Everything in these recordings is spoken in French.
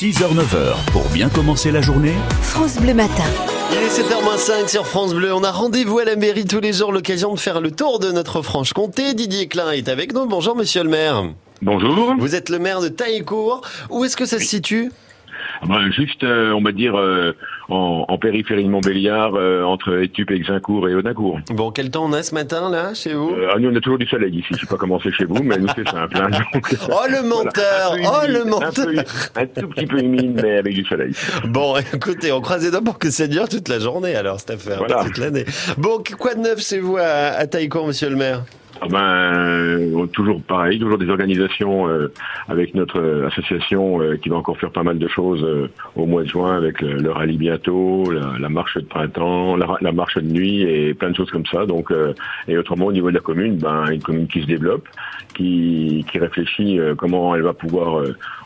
6h-9h, pour bien commencer la journée, France Bleu Matin. Il est 7h05 sur France Bleu. On a rendez-vous à la mairie tous les jours, l'occasion de faire le tour de notre Franche-Comté. Didier Klein est avec nous. Bonjour, monsieur le maire. Bonjour. Vous êtes le maire de Taillecourt. Où est-ce que ça se situe? Juste, euh, on va dire, euh, en, en périphérie de Montbéliard, euh, entre Étup, Exincourt et Aunacourt. Bon, quel temps on a ce matin, là, chez vous Euh, ah, nous, on a toujours du soleil ici. Je sais pas comment c'est chez vous, mais nous, c'est simple. hein. Donc, Oh, le menteur voilà. Oh, le menteur un, peu- un tout petit peu humide, mais avec du soleil. Bon, écoutez, on croise les doigts pour que ça dure toute la journée, alors, cette affaire, Voilà. toute l'année. Bon, quoi de neuf chez vous à, à monsieur le maire? Ah ben, euh, toujours pareil, toujours des organisations euh, avec notre euh, association euh, qui va encore faire pas mal de choses euh, au mois de juin avec le, rallye bientôt, la, marche de printemps, la, marche de nuit et plein de choses comme ça. Donc, euh, et autrement au niveau de la commune, ben une commune qui se développe, qui, qui réfléchit comment elle va pouvoir,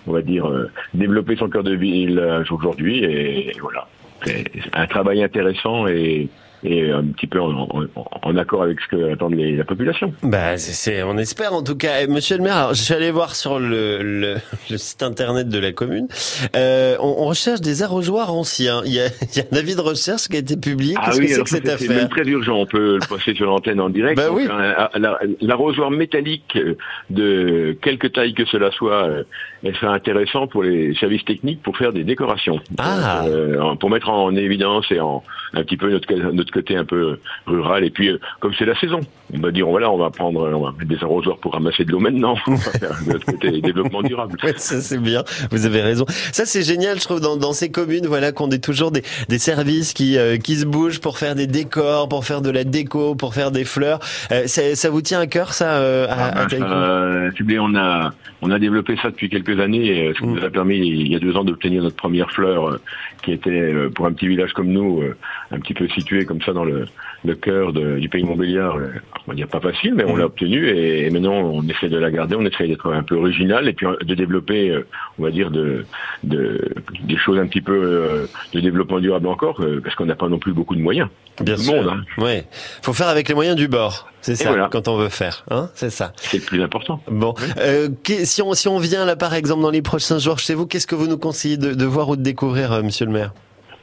on va dire, développer son cœur de ville aujourd'hui et, et voilà. C'est un travail intéressant et et un petit peu en, en- en accord avec ce que attendent les, la population. Bah, c'est, c'est- on espère en tout cas. Et Monsieur le maire, alors, je suis allé voir sur le, le, le site internet de la commune. Euh, on, on recherche des arrosoirs anciens. Il y, a, il y a un avis de recherche qui a été publié. Qu'est-ce que c'est que cette c'est même affaire très urgent. On peut le passer sur l'antenne en direct. Bah oui. un- la- L'arrosoir métallique euh, de quelque taille que cela soit, euh, elle sera intéressant pour les services techniques pour faire des décorations? Ah. Euh, pour mettre en évidence et en un petit peu notre, notre côté un peu rural. Et puis, euh, comme c'est la saison, on va dire voilà, on va prendre, on va mettre des arrosoirs pour ramasser de l'eau maintenant. On va faire notre côté développement durable. Ouais, ça c'est bien. Vous avez raison. Ça c'est génial, je trouve, dans, dans ces communes, voilà, qu'on ait toujours des, des services qui euh, qui se bougent pour faire des décors, pour faire de la déco, pour faire des fleurs. Euh, ça, ça vous tient à cœur, ça, euh, à, à Euh, vous voulez, on a on a développé ça depuis quelques années, ce qui Mm. nous a permis il y a deux ans d'obtenir notre première fleur, euh, qui était euh, pour un petit village comme nous, euh, un petit peu situé comme ça dans le, le cœur de- du pays Montbéliard. euh, on va dire pas facile, mais on l'a obtenu et, et maintenant on essaie de la garder, on essaie d'être un peu original et puis euh, de développer, euh, on va dire de, de des choses un petit peu de développement durable encore, parce qu'on n'a pas non plus beaucoup de moyens. Bien Tout sûr. monde, hein. Ouais. Faut faire avec les moyens du bord. C'est ça, voilà. quand on veut faire, hein. C'est ça. C'est le plus important. Bon, euh, si on si on vient là par exemple dans les prochains jours chez vous, qu'est-ce que vous nous conseillez de, de voir ou de découvrir, euh, Monsieur le Maire?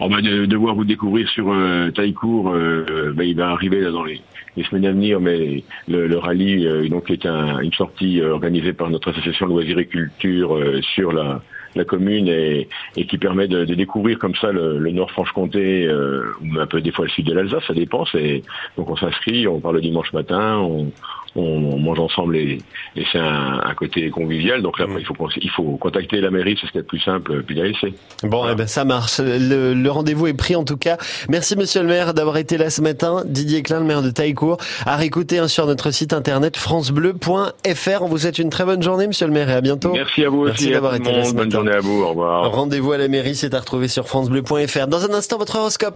On va de, devoir vous découvrir sur euh, Taillecourt. euh, euh, ben, il va arriver dans les, semaines à venir, mais le, le rallye euh, donc est un- une sortie euh, organisée par notre association Loisirs et Culture euh, sur la, la commune et, et qui permet de, de découvrir comme ça le, le Nord Franche-Comté euh, ou un peu des fois le sud de l'Alsace, ça dépend. C'est donc on s'inscrit, on part le dimanche matin, on, on mange ensemble et, et c'est un, un côté convivial. Donc là, Mm. il faut il faut contacter la mairie, c'est ce qui est le plus simple, puis la laisser. Bon, eh ben ça marche. Le, le rendez-vous est pris en tout cas. Merci Monsieur le Maire d'avoir été là ce matin. Didier Klein, le maire de Taillecourt, à réécouter hein, sur notre site internet francebleu.fr. On vous souhaite une très bonne journée, Monsieur le Maire, et à bientôt. Merci à vous Merci d'avoir été là ce matin. Rendez-vous à la mairie, c'est à retrouver sur francebleu.fr. Dans un instant, votre horoscope.